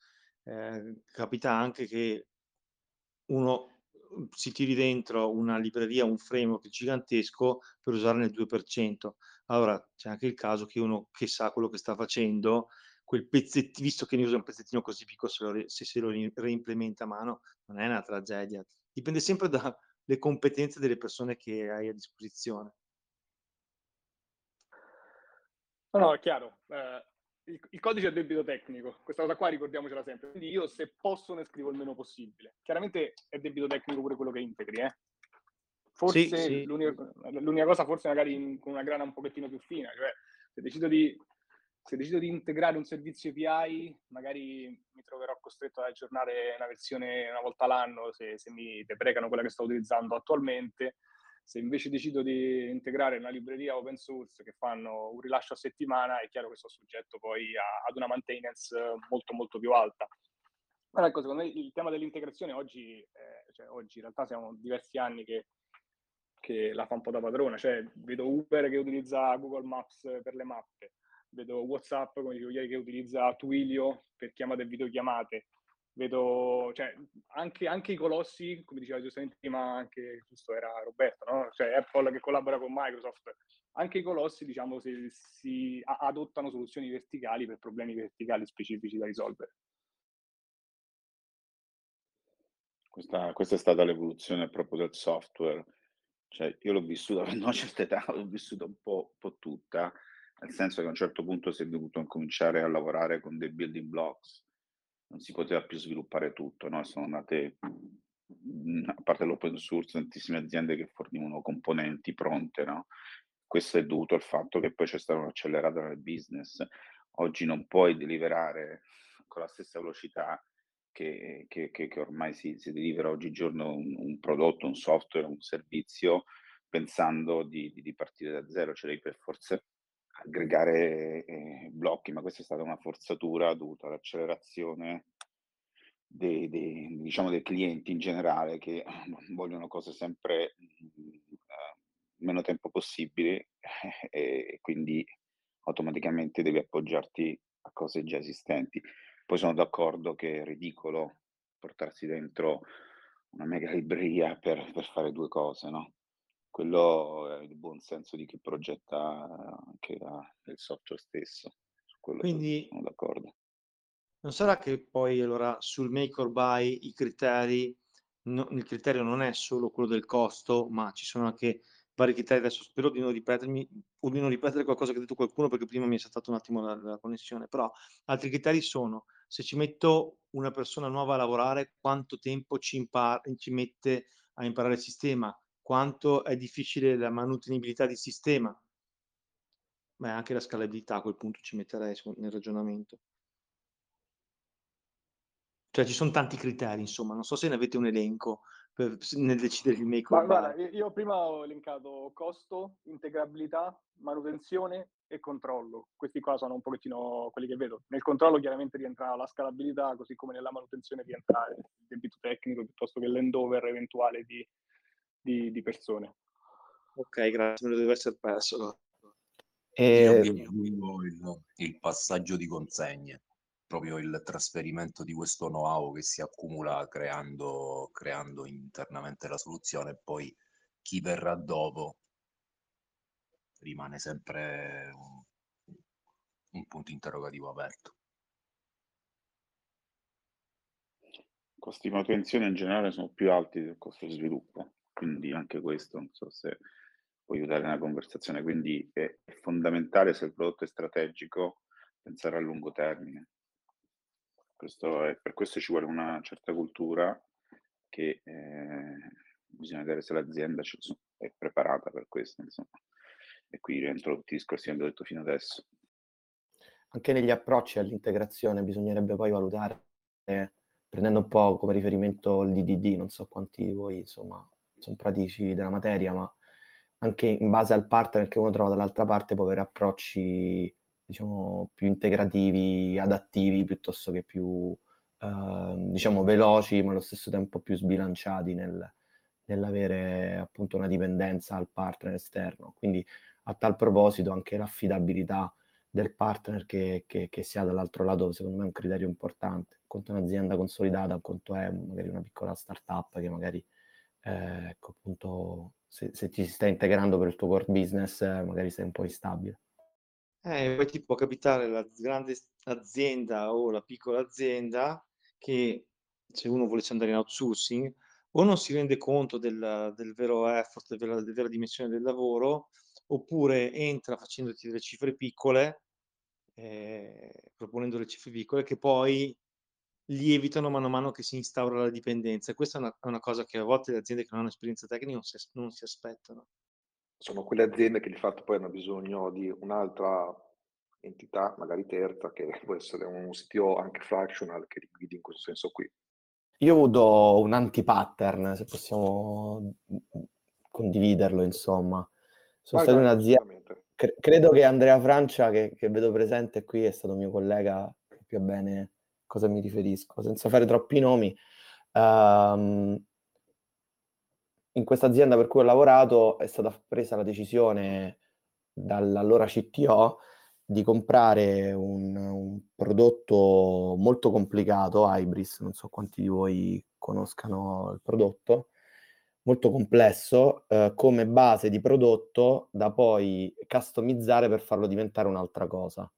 eh, capita anche che uno si tiri dentro una libreria, un framework gigantesco per usarne il 2%. Allora c'è anche il caso che uno che sa quello che sta facendo, quel pezzettino, visto che ne usa un pezzettino così piccolo, se, se se lo reimplementa a mano, non è una tragedia. Dipende sempre dalle competenze delle persone che hai a disposizione. No, no, è chiaro. Eh, il, il, codice è debito tecnico, questa cosa qua ricordiamocela sempre. Quindi io se posso ne scrivo il meno possibile. Chiaramente è debito tecnico pure quello che integri, eh. Forse sì, sì. L'unica, l'unica, cosa, forse magari in, con una grana un pochettino più fina, cioè se decido di se decido di integrare un servizio API, magari mi troverò costretto ad aggiornare una versione una volta l'anno se, se mi deprecano quella che sto utilizzando attualmente. Se invece decido di integrare una libreria open source che fanno un rilascio a settimana, è chiaro che sono soggetto poi a, ad una maintenance molto molto più alta. Ma ecco, secondo me il tema dell'integrazione oggi, eh, cioè oggi in realtà siamo diversi anni che, che la fa un po' da padrona, cioè vedo Uber che utilizza Google Maps per le mappe, vedo WhatsApp, come dicevo ieri, che utilizza Twilio per chiamate e videochiamate, vedo, cioè, anche, anche, i colossi, come diceva giustamente prima, anche, giusto, era Roberto, no? Cioè, Apple che collabora con Microsoft, anche i colossi, diciamo, si, si adottano soluzioni verticali per problemi verticali specifici da risolvere. Questa, questa è stata l'evoluzione proprio del software. Cioè, io l'ho vissuta a una certa età, l'ho vissuta un po', un po' tutta nel senso che a un certo punto si è dovuto cominciare a lavorare con dei building blocks, non si poteva più sviluppare tutto, no? sono nate, a parte l'open source, tantissime aziende che fornivano componenti pronte, no? questo è dovuto al fatto che poi c'è stata un'accelerata nel business, oggi non puoi deliberare con la stessa velocità che, che, che, che ormai si, si, delivera oggigiorno un, un, prodotto, un software, un servizio, pensando di, di, di partire da zero, ce l'hai per forza aggregare eh, blocchi, ma questa è stata una forzatura dovuta all'accelerazione dei, dei, diciamo, dei clienti in generale che vogliono cose sempre uh, meno tempo possibile e quindi automaticamente devi appoggiarti a cose già esistenti. Poi sono d'accordo che è ridicolo portarsi dentro una mega libreria per, per fare due cose, no? Quello è il buon senso di chi progetta anche la, il software stesso. Su quello Quindi sono d'accordo. Non sarà che poi allora sul make or buy i criteri, no, il criterio non è solo quello del costo, ma ci sono anche vari criteri. Adesso spero di non ripetermi o di non ripetere qualcosa che ha detto qualcuno perché prima mi è saltata un attimo la, la connessione, però altri criteri sono se ci metto una persona nuova a lavorare, quanto tempo ci, impar- ci mette a imparare il sistema, quanto è difficile la manutenibilità di sistema. Beh, anche la scalabilità a quel punto ci metterei nel ragionamento. Cioè ci sono tanti criteri, insomma, non so se ne avete un elenco per, nel decidere il make or guarda, io prima ho elencato costo, integrabilità, manutenzione e controllo. Questi qua sono un pochettino quelli che vedo. Nel controllo chiaramente rientra la scalabilità, così come nella manutenzione rientra il debito tecnico piuttosto che l'endover eventuale di, di, di persone. Ok, grazie, me lo deve essere perso. E... Aggiungo il, il passaggio di consegne, proprio il trasferimento di questo know-how che si accumula creando, creando internamente la soluzione e poi chi verrà dopo rimane sempre un, un punto interrogativo aperto. I costi di manutenzione in generale sono più alti del costo di sviluppo quindi anche questo non so se può aiutare nella conversazione, quindi è, fondamentale se il prodotto è strategico pensare a lungo termine. Questo è, per questo ci vuole una certa cultura che eh, bisogna vedere se l'azienda è preparata per questo, insomma. E qui rientro tutti i discorsi che abbiamo detto fino adesso. Anche negli approcci all'integrazione bisognerebbe poi valutare, eh, prendendo un po' come riferimento il DDD, non so quanti di voi insomma sono pratici della materia, ma anche in base al partner che uno trova dall'altra parte può avere approcci, diciamo, più integrativi, adattivi, piuttosto che più, eh, diciamo, veloci, ma allo stesso tempo più sbilanciati nel, nell'avere appunto una dipendenza al partner esterno. Quindi a tal proposito anche l'affidabilità del partner che, che, che si ha dall'altro lato, secondo me è un criterio importante. Conto un'azienda consolidata, conto è magari una piccola startup che magari eh, ecco appunto se, se, ti stai integrando per il tuo core business eh, magari sei un po' instabile. Eh, poi ti può capitare la grande azienda o la piccola azienda che se uno volesse andare in outsourcing o non si rende conto del, del vero effort, della, della vera dimensione del lavoro, oppure entra facendoti delle cifre piccole, eh, proponendo le cifre piccole, che poi lievitano mano a mano che si instaura la dipendenza. Questa è una, una cosa che a volte le aziende che non hanno esperienza tecnica non si, non si aspettano. Sono quelle aziende che di fatto poi hanno bisogno di un'altra entità, magari terza, che può essere un CTO anche fractional, che li guidi in questo senso qui. Io ho avuto un anti-pattern, se possiamo condividerlo, insomma. Sono Vai, stato un'azienda, cre- credo che Andrea Francia, che, che vedo presente qui, è stato mio collega, capiva bene cosa mi riferisco, senza fare troppi nomi. ehm, in questa azienda per cui ho lavorato è stata presa la decisione dall'allora CTO di comprare un, un prodotto molto complicato, Ibris, non so quanti di voi conoscano il prodotto, molto complesso, eh, come base di prodotto da poi customizzare per farlo diventare un'altra cosa.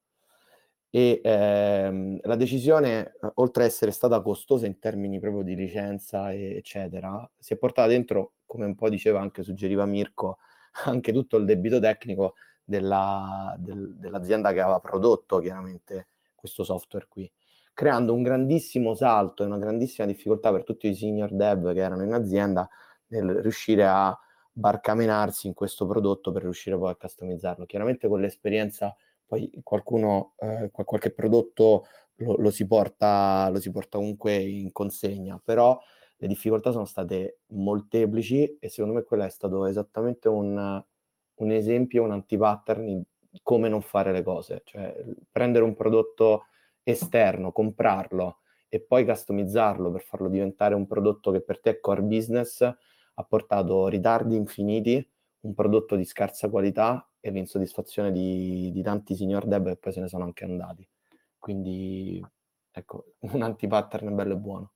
E ehm, la decisione, eh, oltre a essere stata costosa in termini proprio di licenza, eccetera, si è portata dentro, come un po' diceva anche, suggeriva Mirko, anche tutto il debito tecnico della- del- dell'azienda che aveva prodotto chiaramente questo software qui, creando un grandissimo salto e una grandissima difficoltà per tutti i senior dev che erano in azienda nel riuscire a barcamenarsi in questo prodotto per riuscire poi a customizzarlo. Chiaramente con l'esperienza poi qualcuno, eh, qual- qualche prodotto lo, lo si porta, lo si porta comunque in consegna, però le difficoltà sono state molteplici e secondo me quello è stato esattamente un, un esempio, un anti-pattern di come non fare le cose, cioè prendere un prodotto esterno, comprarlo e poi customizzarlo per farlo diventare un prodotto che per te è core business ha portato ritardi infiniti, un prodotto di scarsa qualità e l'insoddisfazione di, di tanti senior dev che poi se ne sono anche andati. Quindi ecco, un anti-pattern bello e buono.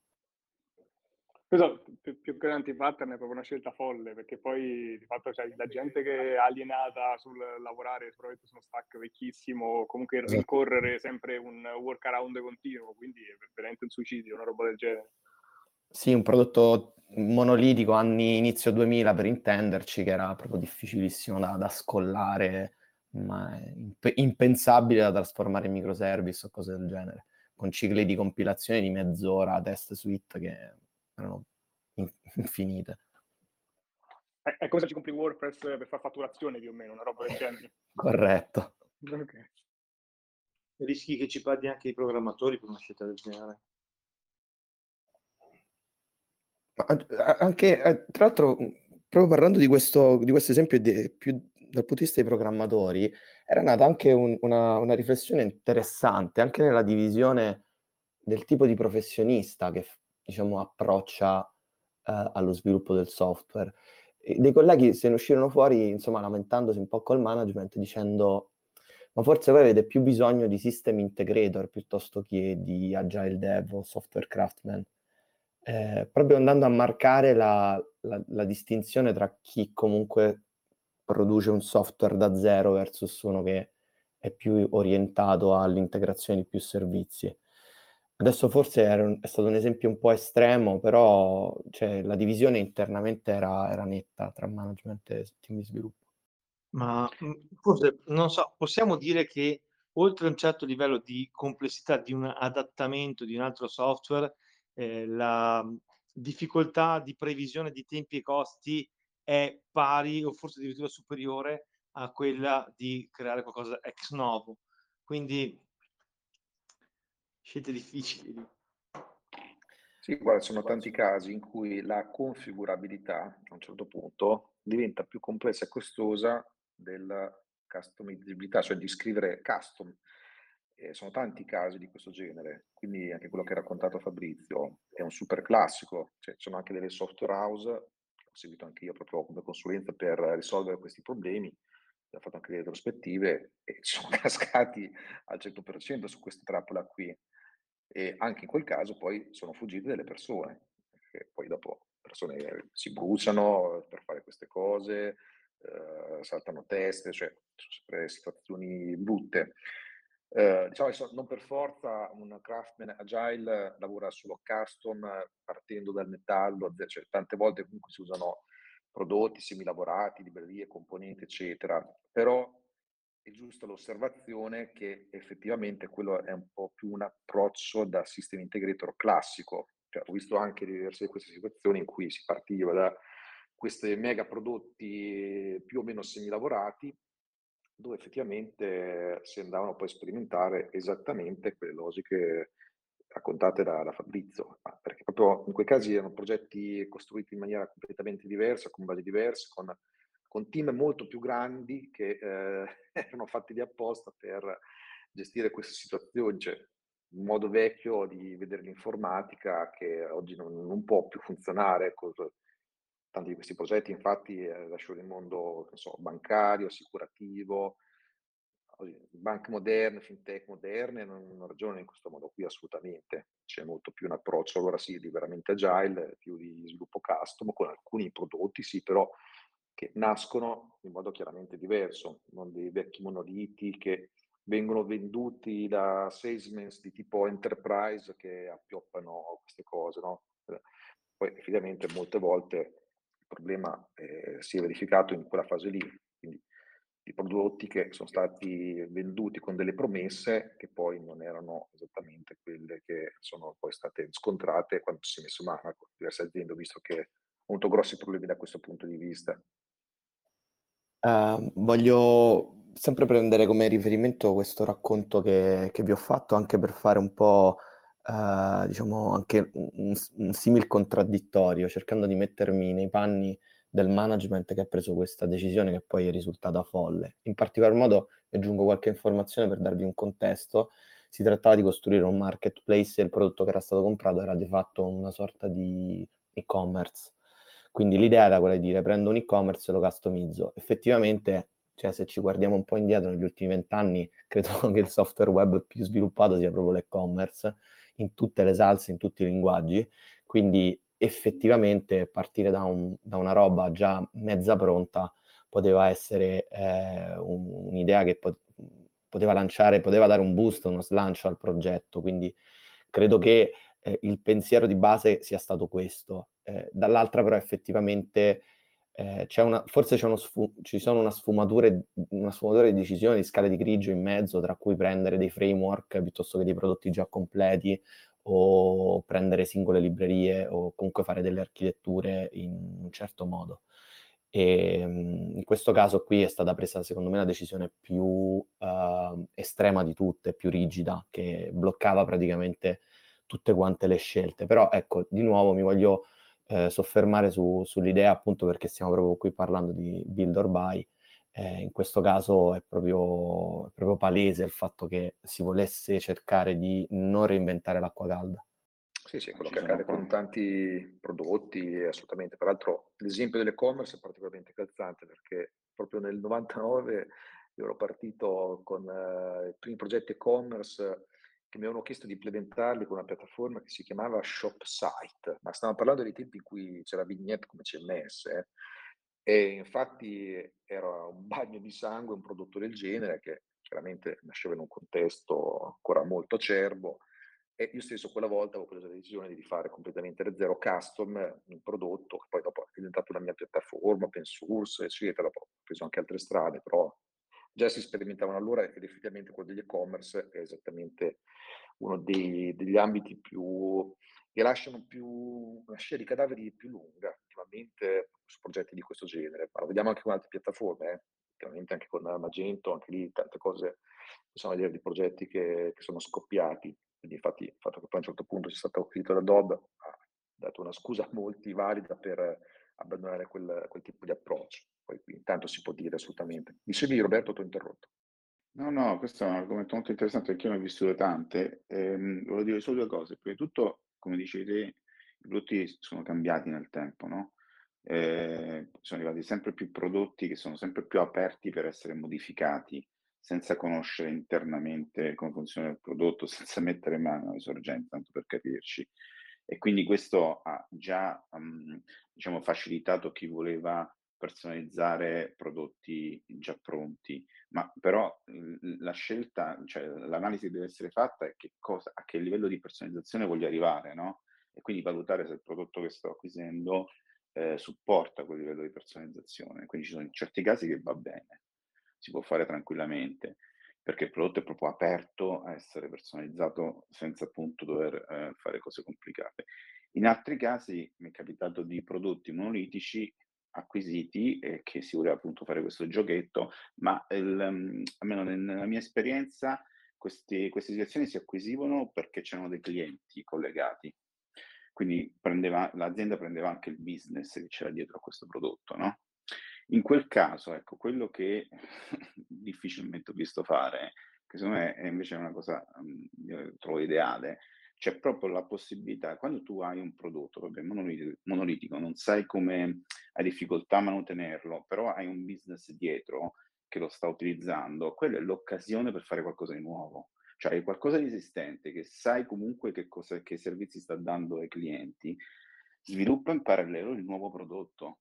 Questo più, più che un anti-pattern è proprio una scelta folle, perché poi di fatto c'è la gente che è alienata sul lavorare probabilmente su uno stack vecchissimo, comunque rincorrere sempre un workaround continuo, quindi è veramente un suicidio, una roba del genere. Sì, un prodotto monolitico anni inizio 2000 per intenderci, che era proprio difficilissimo da, da scollare, ma imp- impensabile da trasformare in microservice o cose del genere, con cicli di compilazione di mezz'ora, test suite che erano in- infinite. È, è come se ci compri WordPress per fare fatturazione più o meno, una roba del genere. Corretto. Ok. Rischi che ci perdi anche i programmatori per una scelta del genere. Anche, eh, tra l'altro, mh, proprio parlando di questo, di questo esempio de- più dal punto di vista dei programmatori, era nata anche un- una, una riflessione interessante, anche nella divisione del tipo di professionista che, diciamo, approccia eh, allo sviluppo del software. E dei colleghi se ne uscirono fuori, insomma, lamentandosi un po' col management, dicendo ma forse voi avete più bisogno di system integrator piuttosto che di agile dev o software craftsman eh, proprio andando a marcare la, la- la distinzione tra chi comunque produce un software da zero versus uno che è più orientato all'integrazione di più servizi. Adesso forse un- è stato un esempio un po' estremo, però cioè, la divisione internamente era, era netta tra management e team di sviluppo. Ma mh, forse, non so, possiamo dire che oltre a un certo livello di complessità di un adattamento di un altro software, eh, la difficoltà di previsione di tempi e costi è pari o forse addirittura superiore a quella di creare qualcosa ex novo. Quindi scelte difficili. Sì, guarda, sono tanti casi in cui la configurabilità a un certo punto diventa più complessa e costosa della customizzabilità, cioè di scrivere custom. E sono tanti casi di questo genere, quindi anche quello che ha raccontato Fabrizio è un super classico. Cioè, ci sono anche delle software house, ho seguito anche io proprio come consulenza per risolvere questi problemi, ho fatto anche delle retrospettive e sono cascati al 100% su questa trappola qui. E anche in quel caso poi sono fuggite delle persone, perché poi dopo persone si bruciano per fare queste cose, eh, saltano teste, cioè sono sempre situazioni brutte. Eh, diciamo che non per forza un craftsman agile lavora solo custom partendo dal metallo, cioè tante volte comunque si usano prodotti semilavorati, librerie, componenti, eccetera, però è giusta l'osservazione che effettivamente quello è un po' più un approccio da system integrator classico. Cioè, ho visto anche diverse di queste situazioni in cui si partiva da questi mega prodotti più o meno semilavorati, dove effettivamente si andavano poi a sperimentare esattamente quelle logiche raccontate da, da Fabrizio, perché proprio in quei casi erano progetti costruiti in maniera completamente diversa, con basi diverse, con con team molto più grandi che eh, erano fatti di apposta per gestire queste situazioni. Cioè, un modo vecchio di vedere l'informatica che oggi non, non può più funzionare. Cosa, tanti di questi progetti infatti eh, lasciano il mondo so, bancario, assicurativo, banche moderne, fintech moderne non, non ragionano in questo modo qui assolutamente. C'è molto più un approccio, allora sì, di veramente agile, più di sviluppo custom, con alcuni prodotti sì, però che nascono in modo chiaramente diverso, non dei vecchi monoliti che vengono venduti da salesmen di tipo enterprise che appioppano queste cose. No? Poi effettivamente molte volte problema eh, si è verificato in quella fase lì, quindi i prodotti che sono stati venduti con delle promesse che poi non erano esattamente quelle che sono poi state scontrate quando si è messo mano. Ecco, diverse aziende visto che hanno avuto grossi problemi da questo punto di vista. Uh, voglio sempre prendere come riferimento questo racconto che, che vi ho fatto anche per fare un po', uh, diciamo, anche un, un simil contraddittorio, cercando di mettermi nei panni del management che ha preso questa decisione che poi è risultata folle. In particolar modo aggiungo qualche informazione per darvi un contesto. Si trattava di costruire un marketplace e il prodotto che era stato comprato era di fatto una sorta di e-commerce quindi l'idea era quella di dire prendo un e-commerce e lo customizzo. Effettivamente, cioè, se ci guardiamo un po' indietro negli ultimi vent'anni, credo che il software web più sviluppato sia proprio l'e-commerce, in tutte le salse, in tutti i linguaggi. Quindi effettivamente partire da, un, da una roba già mezza pronta poteva essere eh, un, un'idea che pot- poteva lanciare, poteva dare un boost, uno slancio al progetto. Quindi credo che eh, il pensiero di base sia stato questo. Eh, dall'altra però effettivamente eh, c'è una, forse c'è sfu- ci sono una sfumatura, una sfumatura di decisioni, di scale di grigio in mezzo, tra cui prendere dei framework piuttosto che dei prodotti già completi o prendere singole librerie o comunque fare delle architetture in un certo modo. E ehm, in questo caso qui è stata presa secondo me la decisione più uh, estrema di tutte, più rigida, che bloccava praticamente tutte quante le scelte. Però ecco, di nuovo mi voglio eh, soffermare su, sull'idea appunto perché stiamo proprio qui parlando di build or buy. Eh, in questo caso è proprio, è proprio palese il fatto che si volesse cercare di non reinventare l'acqua calda. Sì, sì, quello che accade con tanti prodotti, assolutamente. Peraltro l'esempio dell'e-commerce è particolarmente calzante perché proprio nel 99 io ero partito con eh, i primi progetti e-commerce che mi avevano chiesto di implementarli con una piattaforma che si chiamava ShopSite, ma stavamo parlando dei tempi in cui c'era Vignette come CMS, eh? e infatti era un bagno di sangue un prodotto del genere che chiaramente nasceva in un contesto ancora molto acerbo e io stesso quella volta avevo preso la decisione di fare completamente da zero custom un prodotto che poi dopo è diventato la mia piattaforma, open source, eccetera, ho preso anche altre strade, però già si sperimentavano allora ed effettivamente quello degli e-commerce è esattamente uno dei, degli ambiti più che lasciano più una scia di cadaveri più lunga ultimamente su progetti di questo genere, ma lo vediamo anche con altre piattaforme, eh? anche con Magento, anche lì tante cose possiamo vedere di progetti che, che sono scoppiati, quindi infatti il fatto che poi a un certo punto sia stato acquisito da Adobe ha dato una scusa a molti valida per abbandonare quel, quel tipo di approccio. Poi intanto si può dire assolutamente. Dicevi Roberto, ti ho interrotto. No, no, questo è un argomento molto interessante perché io ne ho vissute tante. Ehm, volevo dire solo due cose. Prima di tutto, come dicevi te, i prodotti sono cambiati nel tempo, no? Eh, sono arrivati sempre più prodotti che sono sempre più aperti per essere modificati senza conoscere internamente come funziona il prodotto, senza mettere mano alle sorgenti, tanto per capirci. E quindi questo ha già um, diciamo, facilitato chi voleva personalizzare prodotti già pronti, ma però la scelta, cioè l'analisi che deve essere fatta è che cosa, a che livello di personalizzazione voglio arrivare, no? E quindi valutare se il prodotto che sto acquisendo eh, supporta quel livello di personalizzazione. Quindi ci sono in certi casi che va bene, si può fare tranquillamente, perché il prodotto è proprio aperto a essere personalizzato senza appunto dover eh, fare cose complicate. In altri casi mi è capitato di prodotti monolitici acquisiti e che si voleva appunto fare questo giochetto, ma il, um, almeno nella mia esperienza questi, queste situazioni si acquisivano perché c'erano dei clienti collegati. Quindi prendeva, l'azienda prendeva anche il business che c'era dietro a questo prodotto, no? In quel caso, ecco, quello che difficilmente ho visto fare, che secondo me è invece una cosa, um, trovo ideale, c'è proprio la possibilità, quando tu hai un prodotto, vabbè, monolitico, monolitico, non sai come, hai difficoltà a mantenerlo, però hai un business dietro che lo sta utilizzando, quella è l'occasione per fare qualcosa di nuovo. Cioè hai qualcosa di esistente che sai comunque che, cosa, che servizi sta dando ai clienti, sviluppa in parallelo il nuovo prodotto.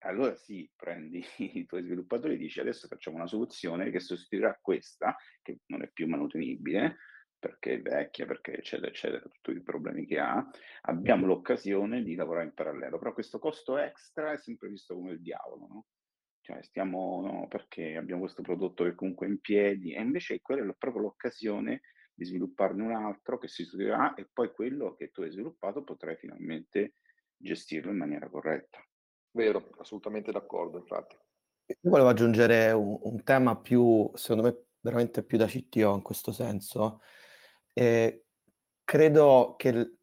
Allora sì, prendi i tuoi sviluppatori e dici adesso facciamo una soluzione che sostituirà questa, che non è più manutenibile, perché è vecchia, perché eccetera, eccetera, tutti i problemi che ha, abbiamo l'occasione di lavorare in parallelo, però questo costo extra è sempre visto come il diavolo, no? Cioè stiamo, no, perché abbiamo questo prodotto che comunque è in piedi, e invece quella è proprio l'occasione di svilupparne un altro che si studierà e poi quello che tu hai sviluppato potrai finalmente gestirlo in maniera corretta. Vero, assolutamente d'accordo, infatti. Io volevo aggiungere un, un tema più, secondo me, veramente più da CTO in questo senso, e credo che,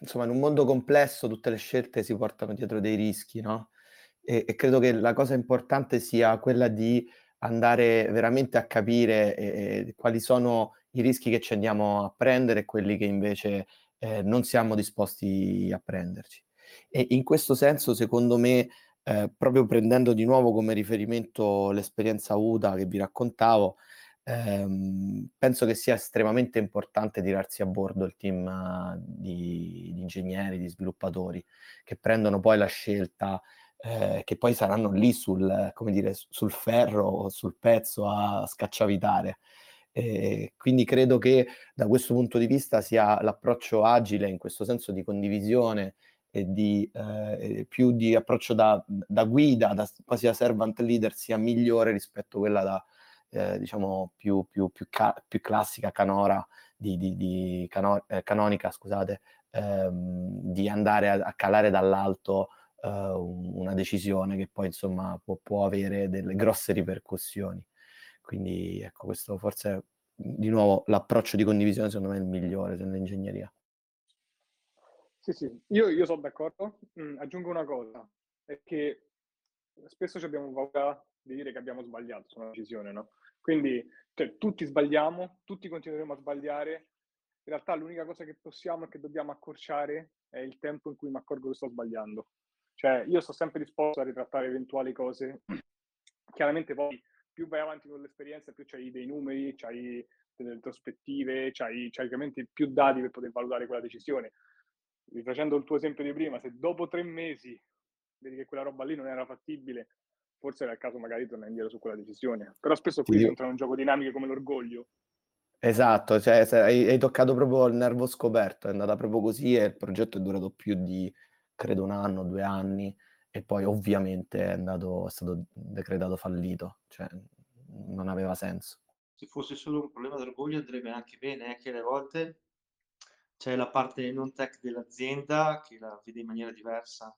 insomma, in un mondo complesso tutte le scelte si portano dietro dei rischi, no? E, e credo che la cosa importante sia quella di andare veramente a capire eh, quali sono i rischi che ci andiamo a prendere e quelli che invece eh, non siamo disposti a prenderci. E in questo senso, secondo me, eh, proprio prendendo di nuovo come riferimento l'esperienza UDA che vi raccontavo, ehm, penso che sia estremamente importante tirarsi a bordo il team di, di, ingegneri, di sviluppatori, che prendono poi la scelta, eh, che poi saranno lì sul, dire, sul ferro o sul pezzo a scacciavitare. E quindi credo che da questo punto di vista sia l'approccio agile, in questo senso di condivisione e di eh, più di approccio da, da guida, da, quasi da servant leader, sia migliore rispetto a quella da, eh, diciamo più, più, più, ca- più, classica canora di, di, di cano- eh, canonica scusate ehm, di andare a, a calare dall'alto eh, una decisione che poi insomma può, può, avere delle grosse ripercussioni. Quindi ecco questo forse di nuovo l'approccio di condivisione secondo me è il migliore nell'ingegneria sì sì io, io sono d'accordo mm, aggiungo una cosa è che spesso abbiamo paura di dire che abbiamo sbagliato su una decisione, no? Quindi cioè, tutti sbagliamo, tutti continueremo a sbagliare. In realtà l'unica cosa che possiamo e che dobbiamo accorciare è il tempo in cui mi accorgo che sto sbagliando. Cioè, io sto sempre disposto a ritrattare eventuali cose. Chiaramente poi più vai avanti con l'esperienza, più c'hai dei numeri, c'hai delle prospettive, c'hai, c'hai ovviamente più dati per poter valutare quella decisione. Rifacendo il tuo esempio di prima, se dopo tre mesi vedi che quella roba lì non era fattibile, forse era il caso magari di tornare indietro su quella decisione. Però spesso qui si entra in un gioco dinamico come l'orgoglio. Esatto, cioè, hai, hai, toccato proprio il nervo scoperto, è andata proprio così e il progetto è durato più di, credo, un anno, due anni e poi ovviamente è, andato, è stato decretato fallito, cioè non aveva senso. Se fosse solo un problema d'orgoglio andrebbe anche bene, anche alle volte c'è la parte non tech dell'azienda che la vede in maniera diversa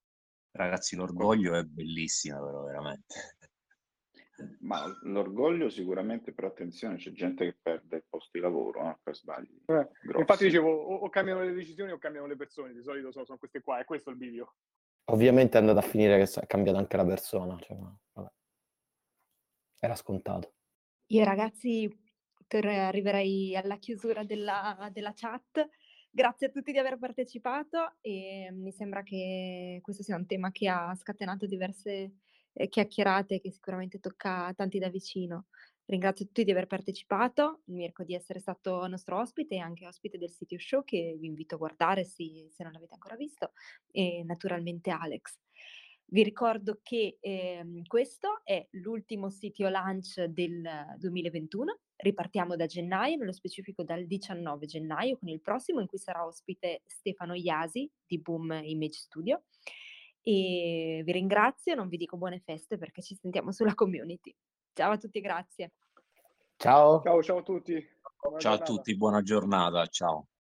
Ragazzi, l'orgoglio è bellissima, però veramente. Ma l'orgoglio sicuramente, però attenzione, c'è gente che perde il posto di lavoro eh, per sbagli. Eh, infatti dicevo, o, o, cambiano le decisioni o cambiano le persone, di solito sono, sono queste qua, è questo il bivio. Ovviamente è andata a finire che è cambiata anche la persona, cioè, vabbè. era scontato. Io ragazzi arriverei alla chiusura della, della chat. Grazie a tutti di aver partecipato e mi sembra che questo sia un tema che ha scatenato diverse eh, chiacchierate che sicuramente tocca tanti da vicino. Ringrazio tutti di aver partecipato, Mirko di essere stato nostro ospite e anche ospite del sito show che vi invito a guardare se, se non l'avete ancora visto e naturalmente Alex. Vi ricordo che ehm, questo è l'ultimo sito launch del 2021. Ripartiamo da gennaio, nello specifico dal 19 gennaio, con il prossimo in cui sarà ospite Stefano Iasi di Boom Image Studio. E vi ringrazio, non vi dico buone feste perché ci sentiamo sulla community. Ciao a tutti, grazie. Ciao. Ciao, ciao a tutti. Buona ciao giornata. a tutti, buona giornata. Ciao.